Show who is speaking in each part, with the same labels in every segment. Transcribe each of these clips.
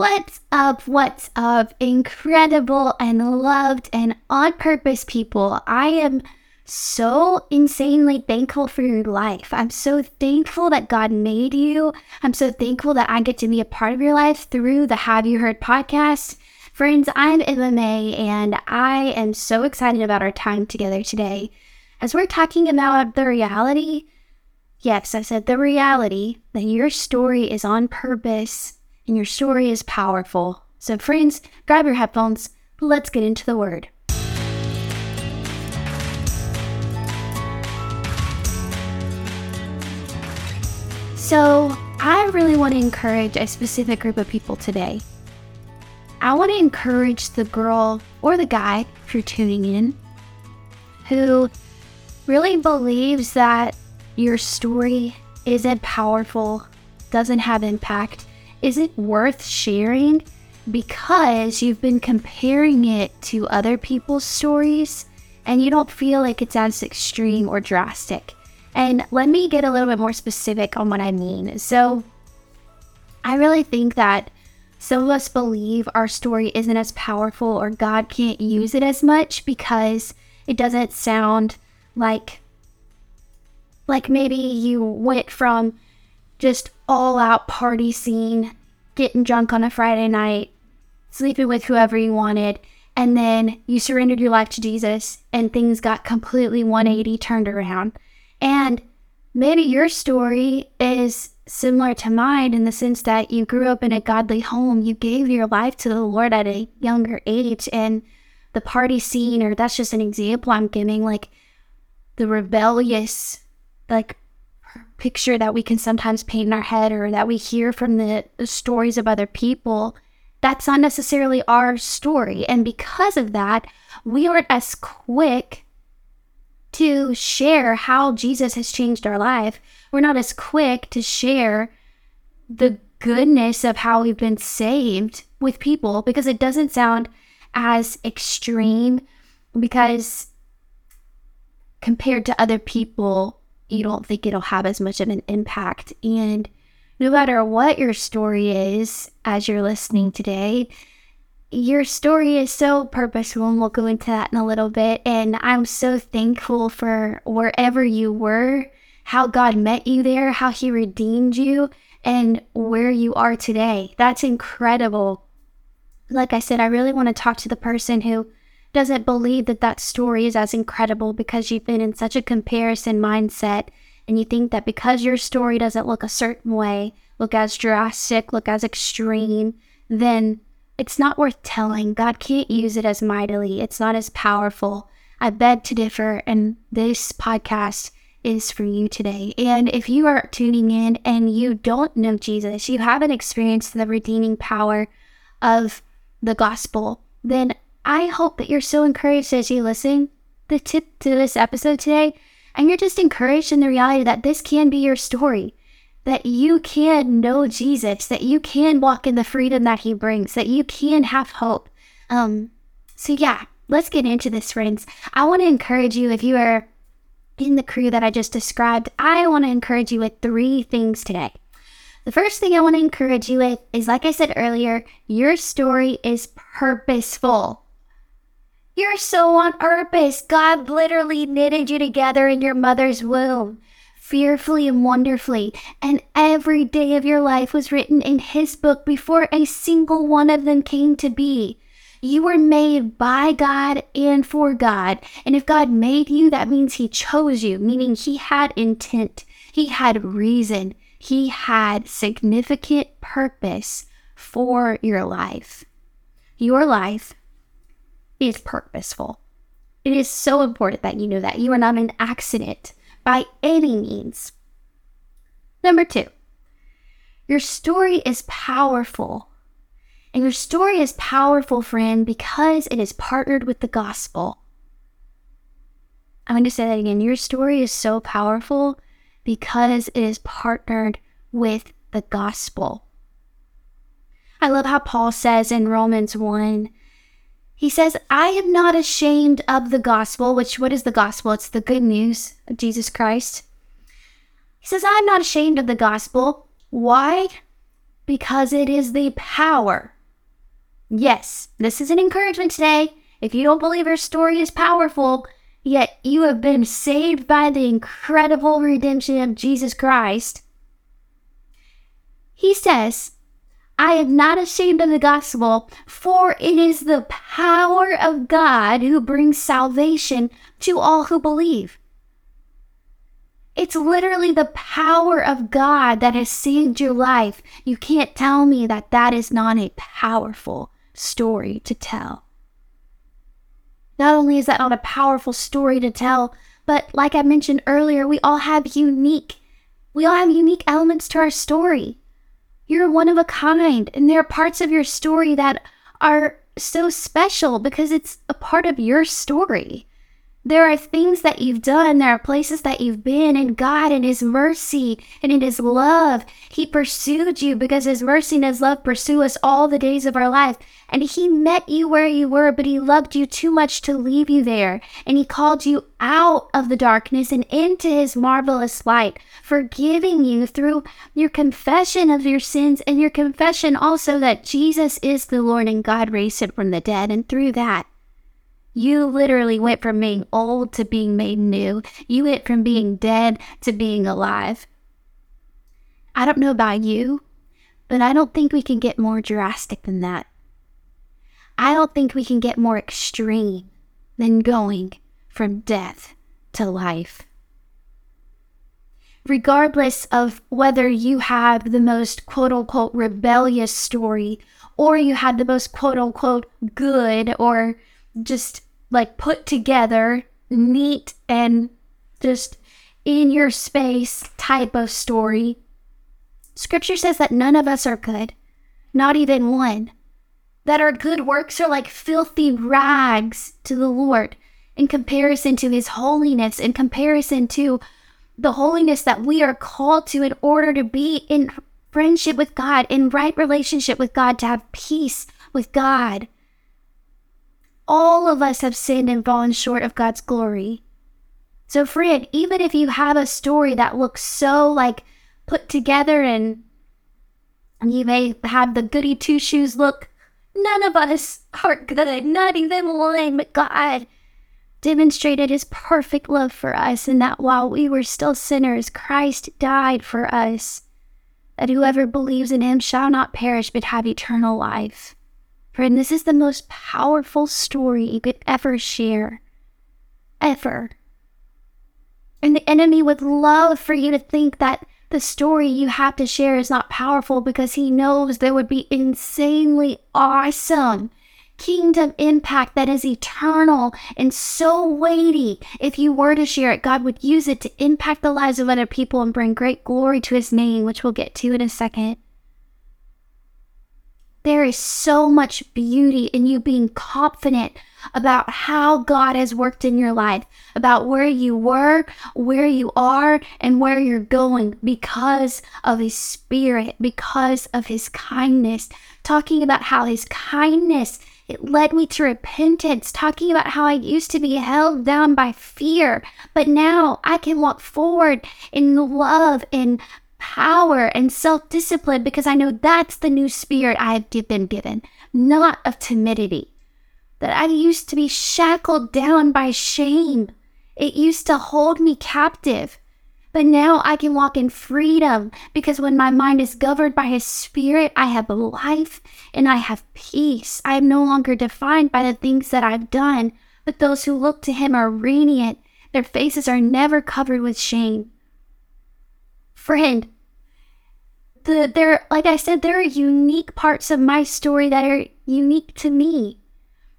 Speaker 1: What's up? What's up? Incredible and loved and on purpose people. I am so insanely thankful for your life. I'm so thankful that God made you. I'm so thankful that I get to be a part of your life through the Have You Heard podcast. Friends, I'm Emma Mae, and I am so excited about our time together today. As we're talking about the reality, yes, I said the reality that your story is on purpose and your story is powerful. So, friends, grab your headphones. Let's get into the word. So, I really want to encourage a specific group of people today. I want to encourage the girl or the guy, if you're tuning in, who really believes that your story isn't powerful, doesn't have impact, isn't worth sharing because you've been comparing it to other people's stories and you don't feel like it's as extreme or drastic. And let me get a little bit more specific on what I mean. So, I really think that some of us believe our story isn't as powerful or God can't use it as much because it doesn't sound like like maybe you went from just all out party scene, getting drunk on a Friday night, sleeping with whoever you wanted, and then you surrendered your life to Jesus and things got completely 180 turned around. And maybe your story is similar to mine in the sense that you grew up in a godly home, you gave your life to the Lord at a younger age, and the party scene, or that's just an example I'm giving, like the rebellious, like picture that we can sometimes paint in our head or that we hear from the, stories of other people, that's not necessarily our story. And because of that, we aren't as quick to share how Jesus has changed our life. We're not as quick to share the goodness of how we've been saved with people because it doesn't sound as extreme because compared to other people you don't think it'll have as much of an impact. And no matter what your story is as you're listening today, your story is so purposeful, and we'll go into that in a little bit. And I'm so thankful for wherever you were, how God met you there, how He redeemed you, and where you are today. That's incredible. Like I said, I really want to talk to the person who doesn't believe that that story is as incredible because you've been in such a comparison mindset and you think that because your story doesn't look a certain way, look as drastic, look as extreme, then it's not worth telling. God can't use it as mightily, it's not as powerful. I beg to differ, and this podcast is for you today. And if you are tuning in and you don't know Jesus, you haven't experienced the redeeming power of the gospel, then I hope that you're so encouraged as you listen the tip to this episode today, and you're just encouraged in the reality that this can be your story, that you can know Jesus, that you can walk in the freedom that He brings, that you can have hope. Um, so yeah, let's get into this, friends. I want to encourage you if you are in the crew that I just described, I want to encourage you with three things today. The first thing I want to encourage you with is, like I said earlier, your story is purposeful. You're so on purpose. God literally knitted you together in your mother's womb, fearfully and wonderfully. And every day of your life was written in His book before a single one of them came to be. You were made by God and for God. And if God made you, that means He chose you, meaning He had intent, He had reason, He had significant purpose for your life. Your life is purposeful. It is so important that you know that you are not an accident by any means. Number two, your story is powerful. And your story is powerful, friend, because it is partnered with the gospel. I'm going to say that again. Your story is so powerful because it is partnered with the gospel. I love how Paul says in Romans 1 he says, I am not ashamed of the gospel, which what is the gospel? It's the good news of Jesus Christ. He says, I'm not ashamed of the gospel. Why? because it is the power. Yes, this is an encouragement today. If you don't believe your story is powerful, yet you have been saved by the incredible redemption of Jesus Christ, he says, I am not ashamed of the gospel, for it is the power of God who brings salvation to all who believe. It's literally the power of God that has saved your life. You can't tell me that that is not a powerful story to tell. Not only is that not a powerful story to tell, but like I mentioned earlier, we all have unique we all have unique elements to our story. You're one of a kind, and there are parts of your story that are so special because it's a part of your story. There are things that you've done, there are places that you've been, and God, in His mercy and in His love, He pursued you because His mercy and His love pursue us all the days of our life. And He met you where you were, but He loved you too much to leave you there. And He called you out of the darkness and into His marvelous light, forgiving you through your confession of your sins and your confession also that Jesus is the Lord and God raised Him from the dead. And through that, you literally went from being old to being made new. You went from being dead to being alive. I don't know about you, but I don't think we can get more drastic than that. I don't think we can get more extreme than going from death to life. Regardless of whether you have the most quote unquote rebellious story or you had the most quote unquote good or just like put together, neat, and just in your space type of story. Scripture says that none of us are good, not even one. That our good works are like filthy rags to the Lord in comparison to His holiness, in comparison to the holiness that we are called to in order to be in friendship with God, in right relationship with God, to have peace with God all of us have sinned and fallen short of God's glory. So, friend, even if you have a story that looks so like put together and, and you may have the goody two shoes look, none of us are good, not even one, but God demonstrated his perfect love for us, and that while we were still sinners, Christ died for us, that whoever believes in him shall not perish but have eternal life. Friend, this is the most powerful story you could ever share. Ever. And the enemy would love for you to think that the story you have to share is not powerful because he knows there would be insanely awesome kingdom impact that is eternal and so weighty. If you were to share it, God would use it to impact the lives of other people and bring great glory to his name, which we'll get to in a second. There is so much beauty in you being confident about how God has worked in your life, about where you were, where you are, and where you're going because of His Spirit, because of His kindness. Talking about how His kindness it led me to repentance, talking about how I used to be held down by fear, but now I can walk forward in love and power and self discipline because I know that's the new spirit I have been given, not of timidity. That I used to be shackled down by shame. It used to hold me captive. But now I can walk in freedom because when my mind is governed by His Spirit, I have life and I have peace. I am no longer defined by the things that I've done, but those who look to Him are radiant. Their faces are never covered with shame. Friend, the there like I said, there are unique parts of my story that are unique to me.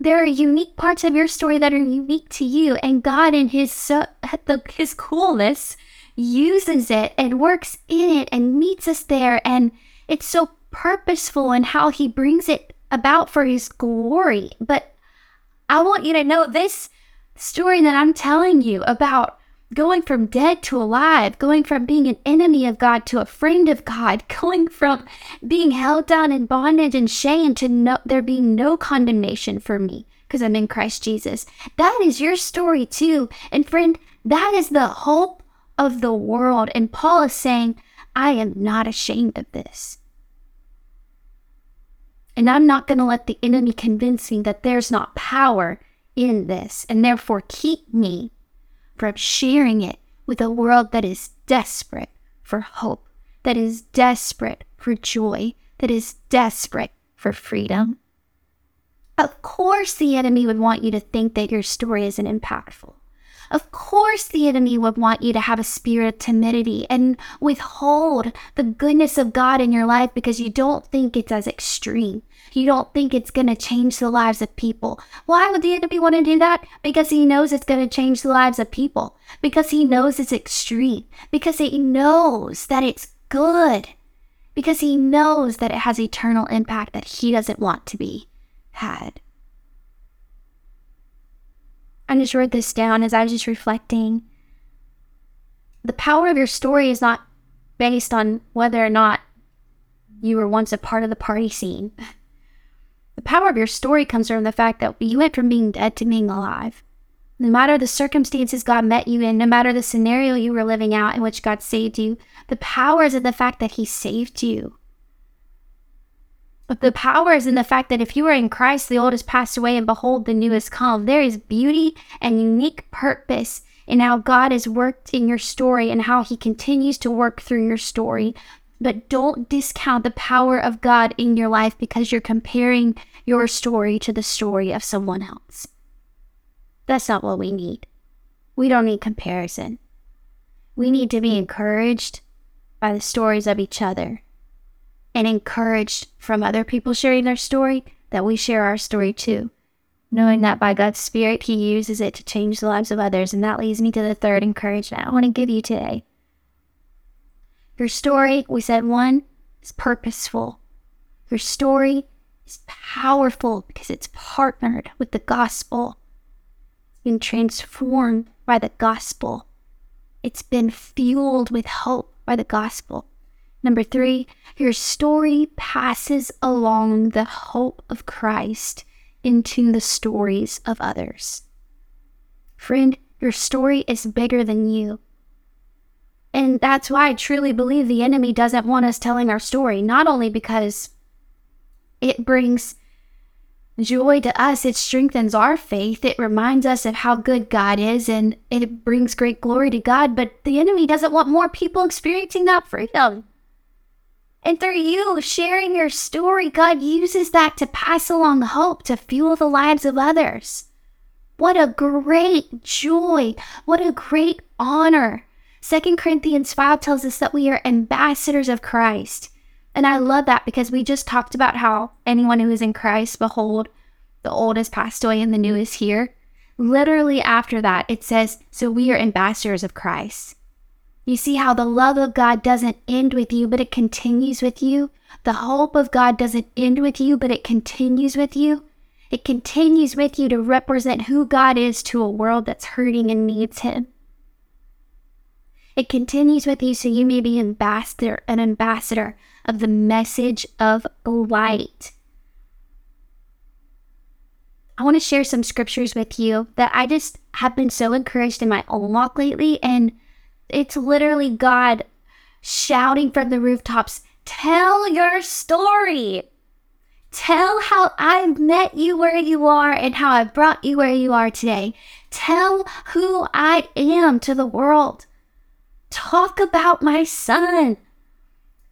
Speaker 1: There are unique parts of your story that are unique to you, and God in His so, the, His coolness uses it and works in it and meets us there, and it's so purposeful in how He brings it about for His glory. But I want you to know this story that I'm telling you about going from dead to alive, going from being an enemy of God to a friend of God, going from being held down in bondage and shame to no, there being no condemnation for me because I'm in Christ Jesus. That is your story too. And friend, that is the hope of the world. And Paul is saying, I am not ashamed of this. And I'm not going to let the enemy convince me that there's not power in this and therefore keep me from sharing it with a world that is desperate for hope, that is desperate for joy, that is desperate for freedom. Of course, the enemy would want you to think that your story isn't impactful. Of course, the enemy would want you to have a spirit of timidity and withhold the goodness of God in your life because you don't think it's as extreme. You don't think it's going to change the lives of people. Why would the enemy want to do that? Because he knows it's going to change the lives of people. Because he knows it's extreme. Because he knows that it's good. Because he knows that it has eternal impact that he doesn't want to be had. I just wrote this down as I was just reflecting. The power of your story is not based on whether or not you were once a part of the party scene. The power of your story comes from the fact that you went from being dead to being alive. No matter the circumstances God met you in, no matter the scenario you were living out in which God saved you, the power is in the fact that He saved you. But the power is in the fact that if you are in Christ, the old has passed away and behold, the new has come. There is beauty and unique purpose in how God has worked in your story and how he continues to work through your story. But don't discount the power of God in your life because you're comparing your story to the story of someone else. That's not what we need. We don't need comparison. We need to be encouraged by the stories of each other and encouraged from other people sharing their story that we share our story too. Knowing that by God's Spirit, He uses it to change the lives of others. And that leads me to the third encouragement I want to give you today. Your story, we said one, is purposeful. Your story is powerful because it's partnered with the gospel. It's been transformed by the gospel. It's been fueled with hope by the gospel. Number three, your story passes along the hope of Christ into the stories of others. Friend, your story is bigger than you. And that's why I truly believe the enemy doesn't want us telling our story, not only because it brings joy to us, it strengthens our faith, it reminds us of how good God is, and it brings great glory to God, but the enemy doesn't want more people experiencing that freedom. And through you sharing your story, God uses that to pass along hope, to fuel the lives of others. What a great joy. What a great honor. 2 Corinthians 5 tells us that we are ambassadors of Christ. And I love that because we just talked about how anyone who is in Christ, behold, the old has passed away and the new is here. Literally after that, it says, So we are ambassadors of Christ. You see how the love of God doesn't end with you, but it continues with you? The hope of God doesn't end with you, but it continues with you? It continues with you to represent who God is to a world that's hurting and needs Him. It continues with you so you may be ambassador, an ambassador of the message of light. I want to share some scriptures with you that I just have been so encouraged in my own walk lately and it's literally God shouting from the rooftops, Tell your story. Tell how I met you where you are and how I brought you where you are today. Tell who I am to the world. Talk about my son.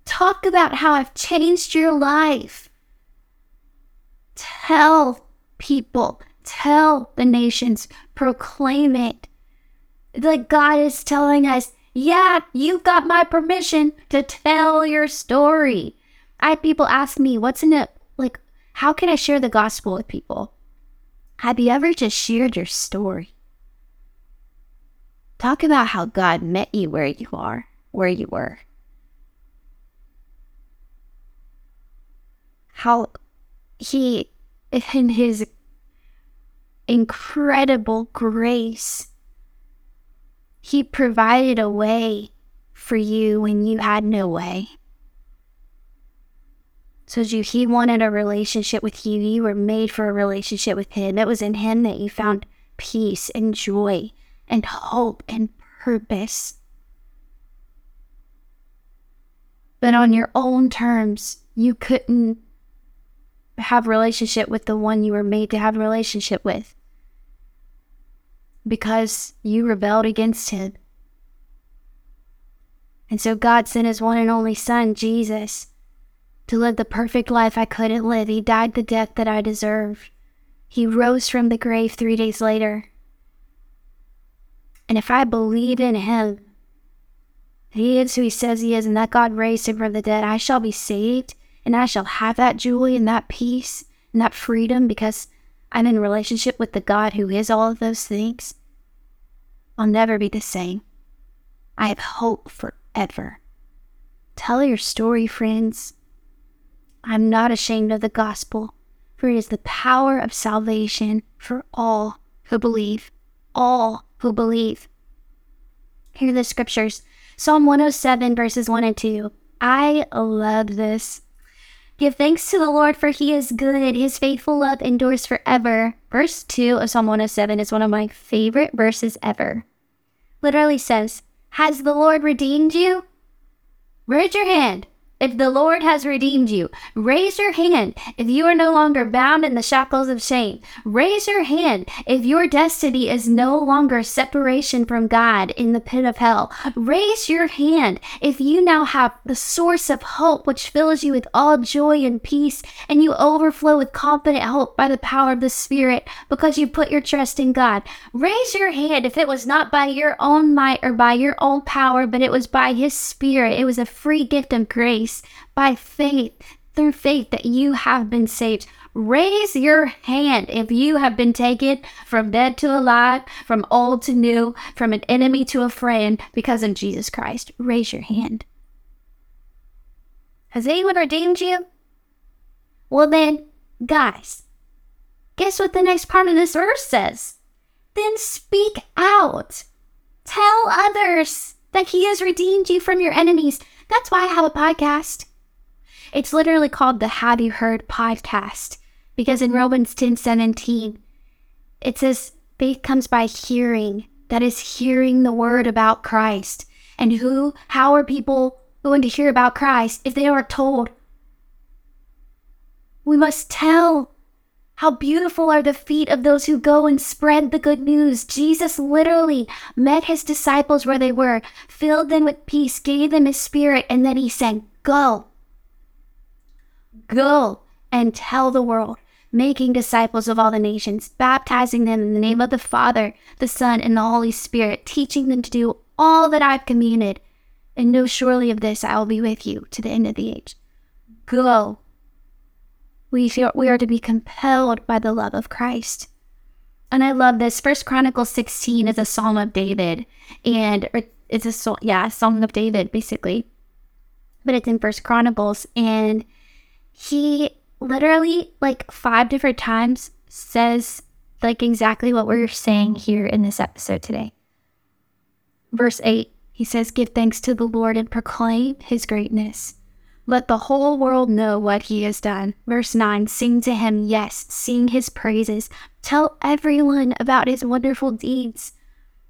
Speaker 1: Talk about how I've changed your life. Tell people, tell the nations, proclaim it like God is telling us, yeah, you've got my permission to tell your story. I have people ask me, what's in it? Like, how can I share the gospel with people? Have you ever just shared your story? Talk about how God met you where you are, where you were. How he, in his incredible grace, he provided a way for you when you had no way. So you, he wanted a relationship with you. You were made for a relationship with him. It was in him that you found peace and joy and hope and purpose. But on your own terms, you couldn't have relationship with the one you were made to have a relationship with because you rebelled against him. And so God sent his one and only son, Jesus, to live the perfect life I couldn't live. He died the death that I deserved. He rose from the grave three days later. And if I believe in him, he is who he says he is, and that God raised him from the dead, I shall be saved, and I shall have that joy and that peace and that freedom because I'm in relationship with the God who is all of those things. I'll never be the same. I have hope forever. Tell your story, friends. I'm not ashamed of the gospel, for it is the power of salvation for all who believe. All who believe. Hear the scriptures Psalm 107, verses 1 and 2. I love this. Give thanks to the Lord, for he is good. His faithful love endures forever. Verse 2 of Psalm 107 is one of my favorite verses ever. Literally says, Has the Lord redeemed you? Raise your hand if the Lord has redeemed you, raise your hand if you are no longer bound in the shackles of shame. Raise your hand if your destiny is no longer separation from God in the pit of hell. Raise your hand if you now have the source of hope which fills you with all joy and peace, and you overflow with confident hope by the power of the Spirit because you put your trust in God. Raise your hand if it was not by your own might or by your own power, but it was by His Spirit. It was a free gift of grace by faith, through faith that you have been saved. Raise your hand if you have been taken from dead to alive, from old to new, from an enemy to a friend because of Jesus Christ. Raise your hand. Has anyone redeemed you? Well, then, guys, guess what the next part of this verse says? Then speak out. Tell others that He has redeemed you from your enemies. That's why I have a podcast. It's literally called the Have You Heard podcast because in Romans 10 17, it says faith comes by hearing. That is hearing the word about Christ. And who, how are people going to hear about Christ if they are told? We must tell how beautiful are the feet of those who go and spread the good news. Jesus literally met his disciples where they were, filled them with peace, gave them his spirit, and then he said, Go. Go and tell the world, making disciples of all the nations, baptizing them in the name of the Father, the Son, and the Holy Spirit, teaching them to do all that I've commanded. And know surely of this I will be with you to the end of the age. Go we feel we are to be compelled by the love of Christ. And I love this. First Chronicles 16 is a psalm of David. And it's a yeah, a song of David, basically. But it's in First Chronicles. And he literally like five different times says like exactly what we're saying here in this episode today. Verse 8, he says, Give thanks to the Lord and proclaim his greatness. Let the whole world know what he has done. Verse 9 Sing to him, yes, sing his praises. Tell everyone about his wonderful deeds.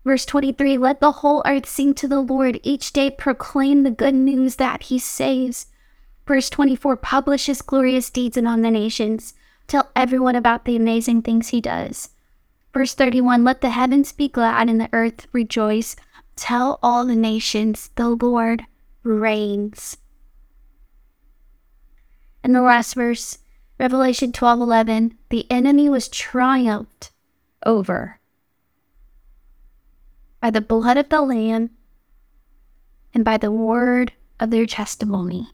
Speaker 1: Verse 23 Let the whole earth sing to the Lord. Each day proclaim the good news that he saves. Verse 24 Publish his glorious deeds among the nations. Tell everyone about the amazing things he does. Verse 31 Let the heavens be glad and the earth rejoice. Tell all the nations, the Lord reigns. In the last verse, Revelation 12:11, the enemy was triumphed over by the blood of the lamb and by the word of their testimony.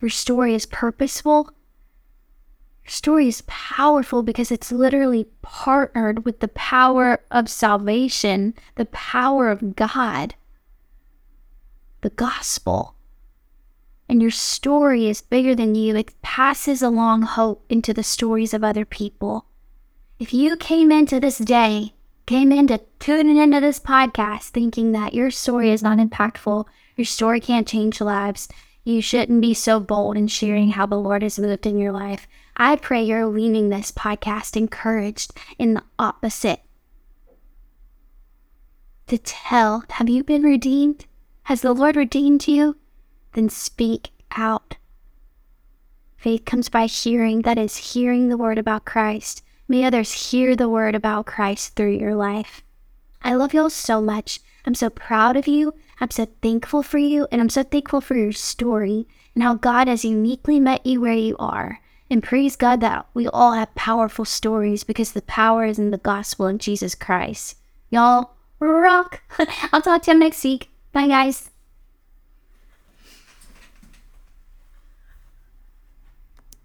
Speaker 1: Your story is purposeful. Your story is powerful because it's literally partnered with the power of salvation, the power of God, the gospel and your story is bigger than you, it passes along hope into the stories of other people. If you came into this day, came into tuning into this podcast thinking that your story is not impactful, your story can't change lives, you shouldn't be so bold in sharing how the Lord has moved in your life. I pray you're leaving this podcast encouraged in the opposite. To tell, have you been redeemed? Has the Lord redeemed you? Then speak out. Faith comes by hearing, that is, hearing the word about Christ. May others hear the word about Christ through your life. I love y'all so much. I'm so proud of you. I'm so thankful for you. And I'm so thankful for your story and how God has uniquely met you where you are. And praise God that we all have powerful stories because the power is in the gospel of Jesus Christ. Y'all rock. I'll talk to you next week. Bye, guys.